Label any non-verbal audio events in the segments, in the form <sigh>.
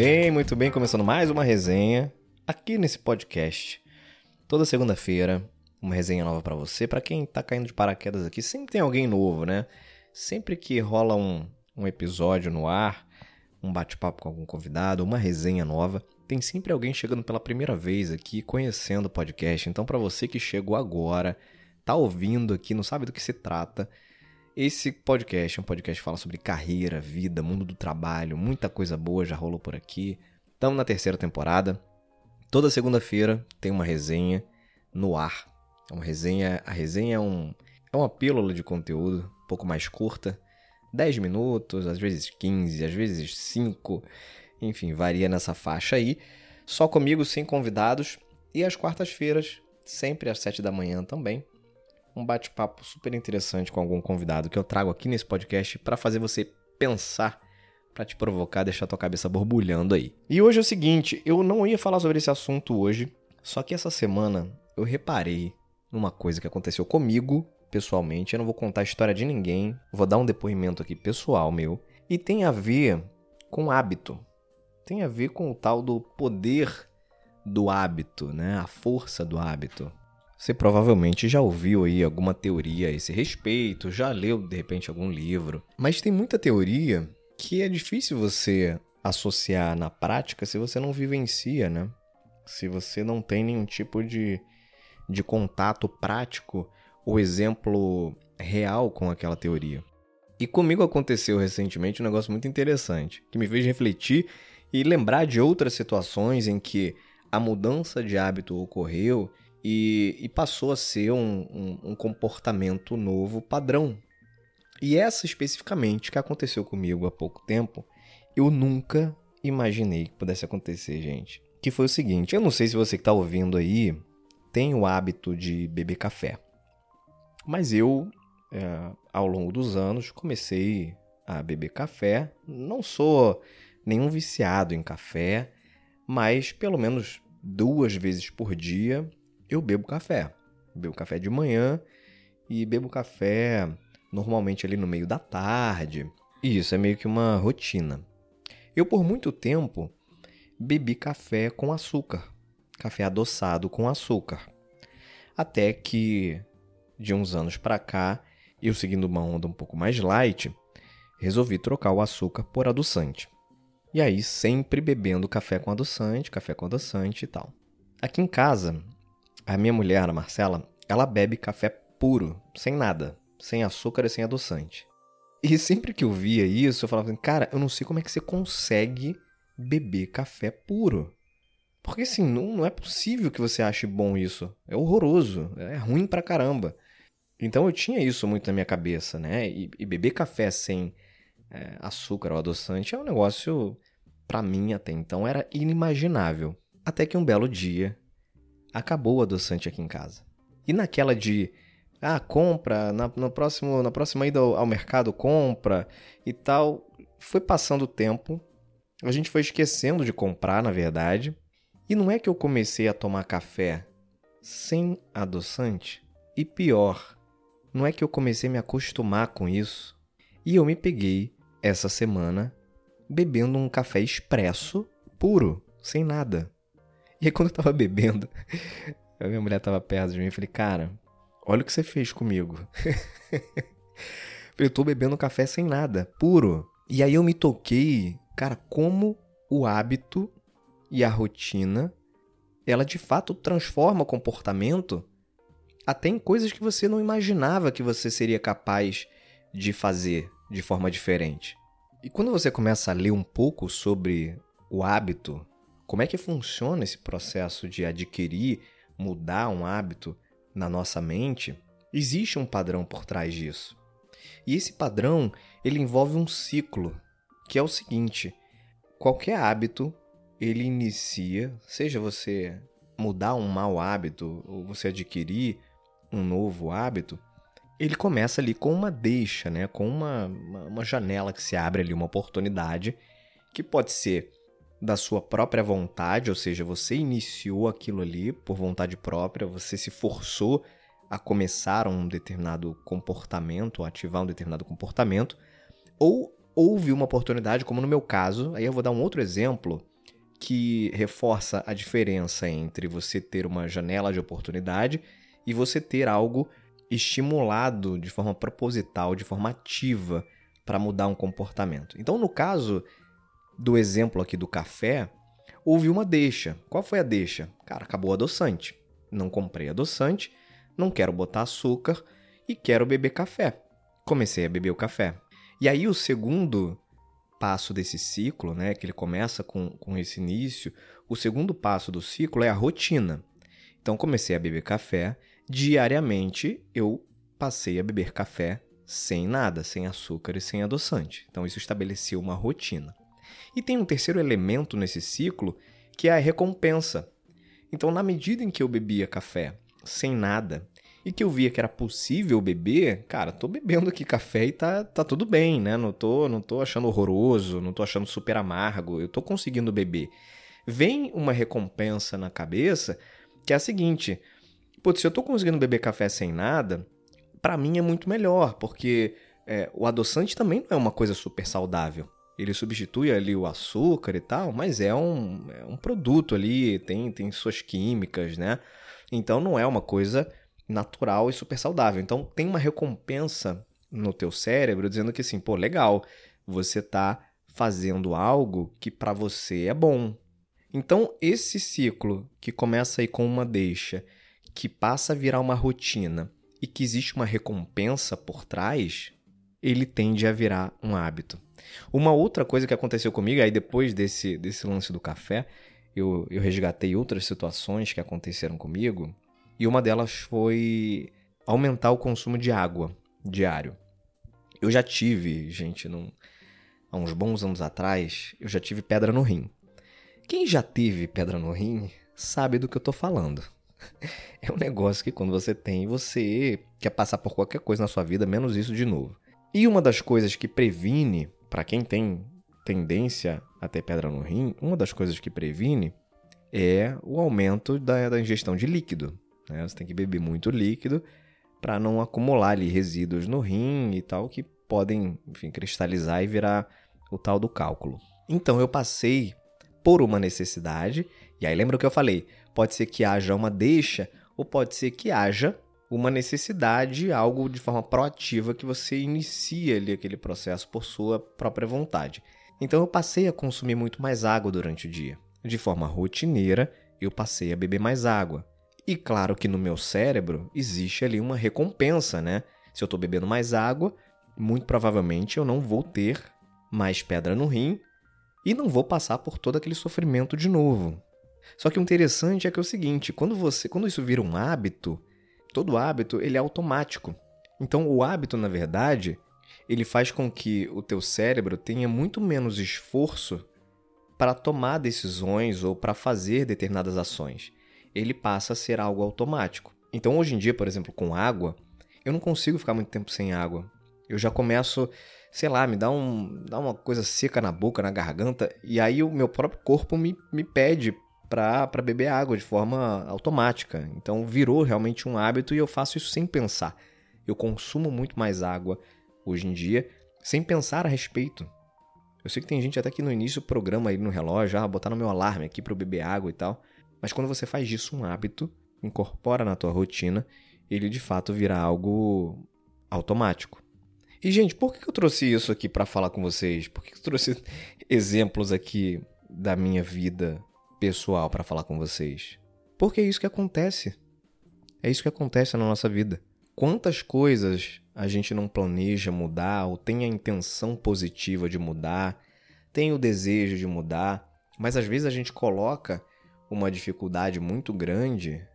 bem, muito bem. Começando mais uma resenha aqui nesse podcast. Toda segunda-feira, uma resenha nova para você. Para quem tá caindo de paraquedas aqui, sempre tem alguém novo, né? Sempre que rola um, um episódio no ar, um bate-papo com algum convidado, uma resenha nova, tem sempre alguém chegando pela primeira vez aqui, conhecendo o podcast. Então, para você que chegou agora, tá ouvindo aqui, não sabe do que se trata, esse podcast é um podcast que fala sobre carreira, vida, mundo do trabalho, muita coisa boa já rolou por aqui. Estamos na terceira temporada. Toda segunda-feira tem uma resenha no ar. É uma resenha, a resenha é, um, é uma pílula de conteúdo um pouco mais curta, 10 minutos, às vezes 15, às vezes 5, enfim, varia nessa faixa aí. Só comigo, sem convidados, e às quartas-feiras, sempre às 7 da manhã também, um bate-papo super interessante com algum convidado que eu trago aqui nesse podcast para fazer você pensar, para te provocar, deixar tua cabeça borbulhando aí. E hoje é o seguinte, eu não ia falar sobre esse assunto hoje, só que essa semana eu reparei numa coisa que aconteceu comigo pessoalmente. Eu não vou contar a história de ninguém, vou dar um depoimento aqui pessoal meu e tem a ver com hábito. Tem a ver com o tal do poder do hábito, né? A força do hábito. Você provavelmente já ouviu aí alguma teoria a esse respeito, já leu de repente algum livro, mas tem muita teoria que é difícil você associar na prática se você não vivencia, né? Se você não tem nenhum tipo de, de contato prático ou exemplo real com aquela teoria. E comigo aconteceu recentemente um negócio muito interessante, que me fez refletir e lembrar de outras situações em que a mudança de hábito ocorreu e, e passou a ser um, um, um comportamento novo padrão. E essa especificamente que aconteceu comigo há pouco tempo, eu nunca imaginei que pudesse acontecer, gente. Que foi o seguinte: eu não sei se você que está ouvindo aí tem o hábito de beber café, mas eu, é, ao longo dos anos, comecei a beber café. Não sou nenhum viciado em café, mas pelo menos duas vezes por dia eu bebo café. Bebo café de manhã e bebo café normalmente ali no meio da tarde. E isso é meio que uma rotina. Eu por muito tempo bebi café com açúcar, café adoçado com açúcar. Até que de uns anos para cá, eu seguindo uma onda um pouco mais light, resolvi trocar o açúcar por adoçante. E aí sempre bebendo café com adoçante, café com adoçante e tal. Aqui em casa, a minha mulher, a Marcela, ela bebe café puro, sem nada, sem açúcar e sem adoçante. E sempre que eu via isso, eu falava assim, cara, eu não sei como é que você consegue beber café puro. Porque assim, não, não é possível que você ache bom isso. É horroroso, é ruim pra caramba. Então eu tinha isso muito na minha cabeça, né? E, e beber café sem é, açúcar ou adoçante é um negócio, para mim até então, era inimaginável. Até que um belo dia acabou o adoçante aqui em casa. E naquela de ah, compra, na, no próximo, na próxima ida ao, ao mercado compra e tal, foi passando o tempo, a gente foi esquecendo de comprar, na verdade. E não é que eu comecei a tomar café sem adoçante? E pior, não é que eu comecei a me acostumar com isso? E eu me peguei essa semana bebendo um café expresso puro, sem nada. E aí quando eu tava bebendo, <laughs> a minha mulher tava perto de mim e falei, cara, olha o que você fez comigo. <laughs> eu tô bebendo café sem nada, puro. E aí eu me toquei, cara, como o hábito e a rotina, ela de fato transforma o comportamento até em coisas que você não imaginava que você seria capaz de fazer de forma diferente. E quando você começa a ler um pouco sobre o hábito como é que funciona esse processo de adquirir, mudar um hábito na nossa mente? Existe um padrão por trás disso. E esse padrão, ele envolve um ciclo, que é o seguinte: qualquer hábito, ele inicia, seja você mudar um mau hábito ou você adquirir um novo hábito, ele começa ali com uma deixa, né? com uma, uma janela que se abre ali, uma oportunidade, que pode ser da sua própria vontade, ou seja, você iniciou aquilo ali por vontade própria, você se forçou a começar um determinado comportamento, a ativar um determinado comportamento, ou houve uma oportunidade, como no meu caso, aí eu vou dar um outro exemplo que reforça a diferença entre você ter uma janela de oportunidade e você ter algo estimulado de forma proposital, de forma ativa para mudar um comportamento. Então, no caso do exemplo aqui do café, houve uma deixa. Qual foi a deixa? Cara, acabou o adoçante. Não comprei adoçante, não quero botar açúcar e quero beber café. Comecei a beber o café. E aí o segundo passo desse ciclo, né, que ele começa com, com esse início, o segundo passo do ciclo é a rotina. Então comecei a beber café, diariamente eu passei a beber café sem nada, sem açúcar e sem adoçante. Então isso estabeleceu uma rotina. E tem um terceiro elemento nesse ciclo, que é a recompensa. Então, na medida em que eu bebia café sem nada e que eu via que era possível beber, cara, tô bebendo aqui café e tá, tá tudo bem, né? Não tô, não tô achando horroroso, não tô achando super amargo, eu tô conseguindo beber. Vem uma recompensa na cabeça que é a seguinte: putz, se eu tô conseguindo beber café sem nada, para mim é muito melhor, porque é, o adoçante também não é uma coisa super saudável. Ele substitui ali o açúcar e tal, mas é um, é um produto ali, tem, tem suas químicas, né? Então não é uma coisa natural e super saudável. Então tem uma recompensa no teu cérebro dizendo que assim, pô, legal, você tá fazendo algo que para você é bom. Então esse ciclo que começa aí com uma deixa, que passa a virar uma rotina e que existe uma recompensa por trás, ele tende a virar um hábito. Uma outra coisa que aconteceu comigo, aí depois desse, desse lance do café, eu, eu resgatei outras situações que aconteceram comigo e uma delas foi aumentar o consumo de água diário. Eu já tive, gente, num, há uns bons anos atrás, eu já tive pedra no rim. Quem já teve pedra no rim sabe do que eu tô falando. <laughs> É um negócio que quando você tem, você quer passar por qualquer coisa na sua vida, menos isso de novo. E uma das coisas que previne, para quem tem tendência a ter pedra no rim, uma das coisas que previne é o aumento da, da ingestão de líquido. Né? Você tem que beber muito líquido para não acumular ali resíduos no rim e tal que podem, enfim, cristalizar e virar o tal do cálculo. Então eu passei por uma necessidade, e aí lembra o que eu falei? Pode ser que haja uma deixa ou pode ser que haja uma necessidade, algo de forma proativa que você inicia ali aquele processo por sua própria vontade. Então eu passei a consumir muito mais água durante o dia. De forma rotineira, eu passei a beber mais água. E claro que no meu cérebro existe ali uma recompensa, né? Se eu estou bebendo mais água, muito provavelmente eu não vou ter mais pedra no rim e não vou passar por todo aquele sofrimento de novo. Só que o interessante é que é o seguinte, quando você, quando isso vira um hábito, todo hábito ele é automático. Então o hábito, na verdade, ele faz com que o teu cérebro tenha muito menos esforço para tomar decisões ou para fazer determinadas ações ele passa a ser algo automático. Então, hoje em dia, por exemplo, com água, eu não consigo ficar muito tempo sem água. Eu já começo, sei lá, me dá, um, dá uma coisa seca na boca, na garganta, e aí o meu próprio corpo me, me pede para beber água de forma automática. Então, virou realmente um hábito e eu faço isso sem pensar. Eu consumo muito mais água hoje em dia sem pensar a respeito. Eu sei que tem gente até que no início programa aí no relógio, ah, botar no meu alarme aqui para eu beber água e tal. Mas quando você faz disso um hábito, incorpora na tua rotina, ele de fato vira algo automático. E, gente, por que eu trouxe isso aqui para falar com vocês? Por que eu trouxe <laughs> exemplos aqui da minha vida pessoal para falar com vocês? Porque é isso que acontece. É isso que acontece na nossa vida. Quantas coisas a gente não planeja mudar ou tem a intenção positiva de mudar, tem o desejo de mudar, mas às vezes a gente coloca uma dificuldade muito grande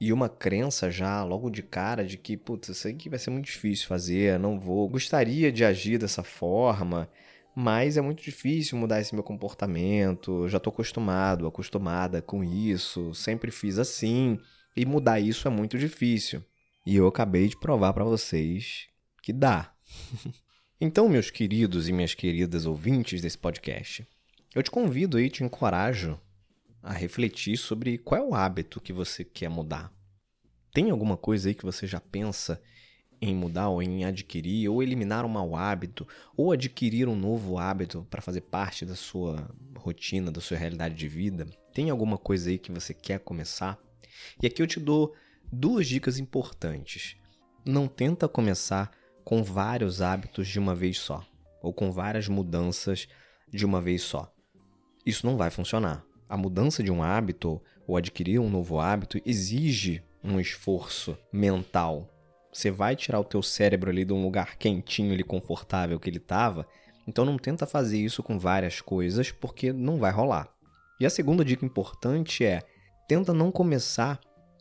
e uma crença já logo de cara de que, putz, isso aqui vai ser muito difícil fazer, não vou. Gostaria de agir dessa forma, mas é muito difícil mudar esse meu comportamento. Já estou acostumado, acostumada com isso, sempre fiz assim, e mudar isso é muito difícil. E eu acabei de provar para vocês que dá. <laughs> então, meus queridos e minhas queridas ouvintes desse podcast, eu te convido e te encorajo a refletir sobre qual é o hábito que você quer mudar. Tem alguma coisa aí que você já pensa em mudar ou em adquirir, ou eliminar um mau hábito, ou adquirir um novo hábito para fazer parte da sua rotina, da sua realidade de vida? Tem alguma coisa aí que você quer começar? E aqui eu te dou duas dicas importantes. Não tenta começar com vários hábitos de uma vez só, ou com várias mudanças de uma vez só. Isso não vai funcionar. A mudança de um hábito ou adquirir um novo hábito exige um esforço mental. Você vai tirar o teu cérebro ali de um lugar quentinho e confortável que ele estava, então não tenta fazer isso com várias coisas porque não vai rolar. E a segunda dica importante é: tenta não começar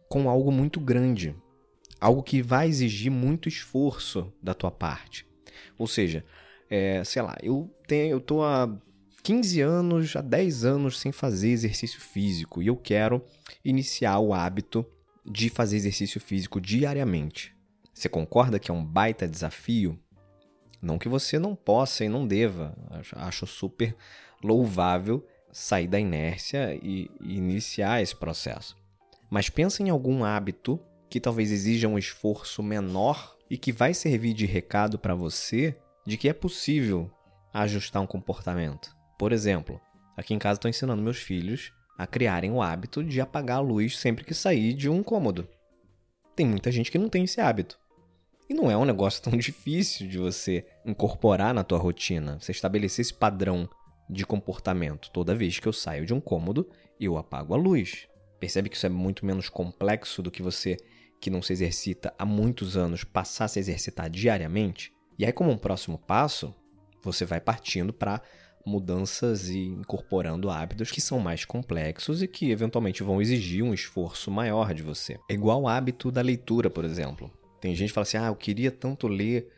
com algo muito grande, algo que vai exigir muito esforço da tua parte. Ou seja, é, sei lá, eu tenho, eu tô há 15 anos, há 10 anos sem fazer exercício físico e eu quero iniciar o hábito de fazer exercício físico diariamente. Você concorda que é um baita desafio? Não que você não possa e não deva. Acho super louvável sair da inércia e iniciar esse processo. Mas pensa em algum hábito que talvez exija um esforço menor e que vai servir de recado para você de que é possível ajustar um comportamento. Por exemplo, aqui em casa estou ensinando meus filhos a criarem o hábito de apagar a luz sempre que sair de um cômodo. Tem muita gente que não tem esse hábito. E não é um negócio tão <laughs> difícil de você incorporar na tua rotina, você estabelecer esse padrão de comportamento. Toda vez que eu saio de um cômodo, eu apago a luz. Percebe que isso é muito menos complexo do que você que não se exercita há muitos anos passar a se exercitar diariamente. E aí, como um próximo passo, você vai partindo para mudanças e incorporando hábitos que são mais complexos e que eventualmente vão exigir um esforço maior de você. É igual o hábito da leitura, por exemplo. Tem gente que fala assim: ah, eu queria tanto ler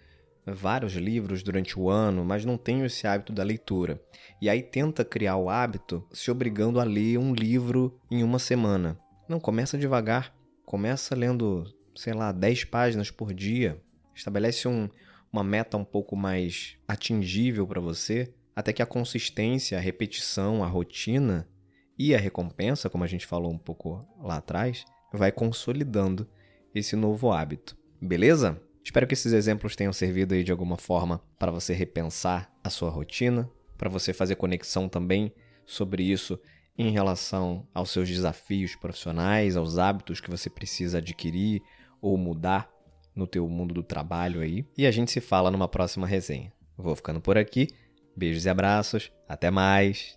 vários livros durante o ano, mas não tenho esse hábito da leitura. E aí tenta criar o hábito se obrigando a ler um livro em uma semana. Não, começa devagar. Começa lendo, sei lá, 10 páginas por dia. Estabelece um, uma meta um pouco mais atingível para você, até que a consistência, a repetição, a rotina e a recompensa, como a gente falou um pouco lá atrás, vai consolidando esse novo hábito. Beleza? Espero que esses exemplos tenham servido aí de alguma forma para você repensar a sua rotina, para você fazer conexão também sobre isso em relação aos seus desafios profissionais, aos hábitos que você precisa adquirir ou mudar no teu mundo do trabalho aí. E a gente se fala numa próxima resenha. Vou ficando por aqui. Beijos e abraços. Até mais.